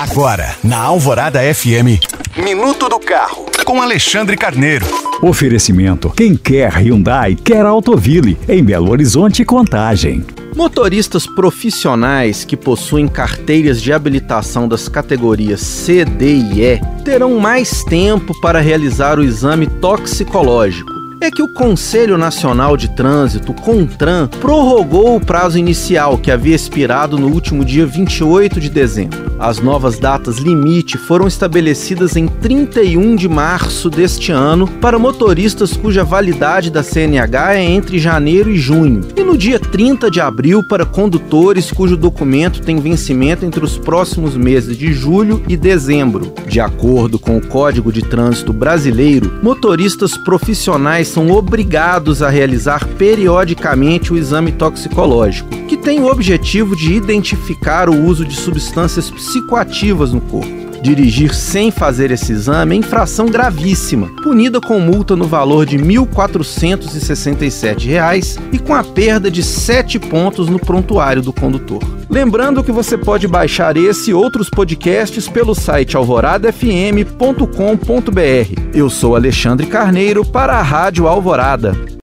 Agora, na Alvorada FM, Minuto do Carro, com Alexandre Carneiro. Oferecimento: quem quer Hyundai, quer Autoville, em Belo Horizonte Contagem. Motoristas profissionais que possuem carteiras de habilitação das categorias C, D e E terão mais tempo para realizar o exame toxicológico é que o Conselho Nacional de Trânsito, CONTRAN, prorrogou o prazo inicial que havia expirado no último dia 28 de dezembro. As novas datas limite foram estabelecidas em 31 de março deste ano para motoristas cuja validade da CNH é entre janeiro e junho, e no dia 30 de abril para condutores cujo documento tem vencimento entre os próximos meses de julho e dezembro. De acordo com o Código de Trânsito Brasileiro, motoristas profissionais são obrigados a realizar periodicamente o exame toxicológico, que tem o objetivo de identificar o uso de substâncias psicoativas no corpo. Dirigir sem fazer esse exame é infração gravíssima, punida com multa no valor de R$ 1.467 e com a perda de 7 pontos no prontuário do condutor. Lembrando que você pode baixar esse e outros podcasts pelo site alvoradafm.com.br. Eu sou Alexandre Carneiro para a Rádio Alvorada.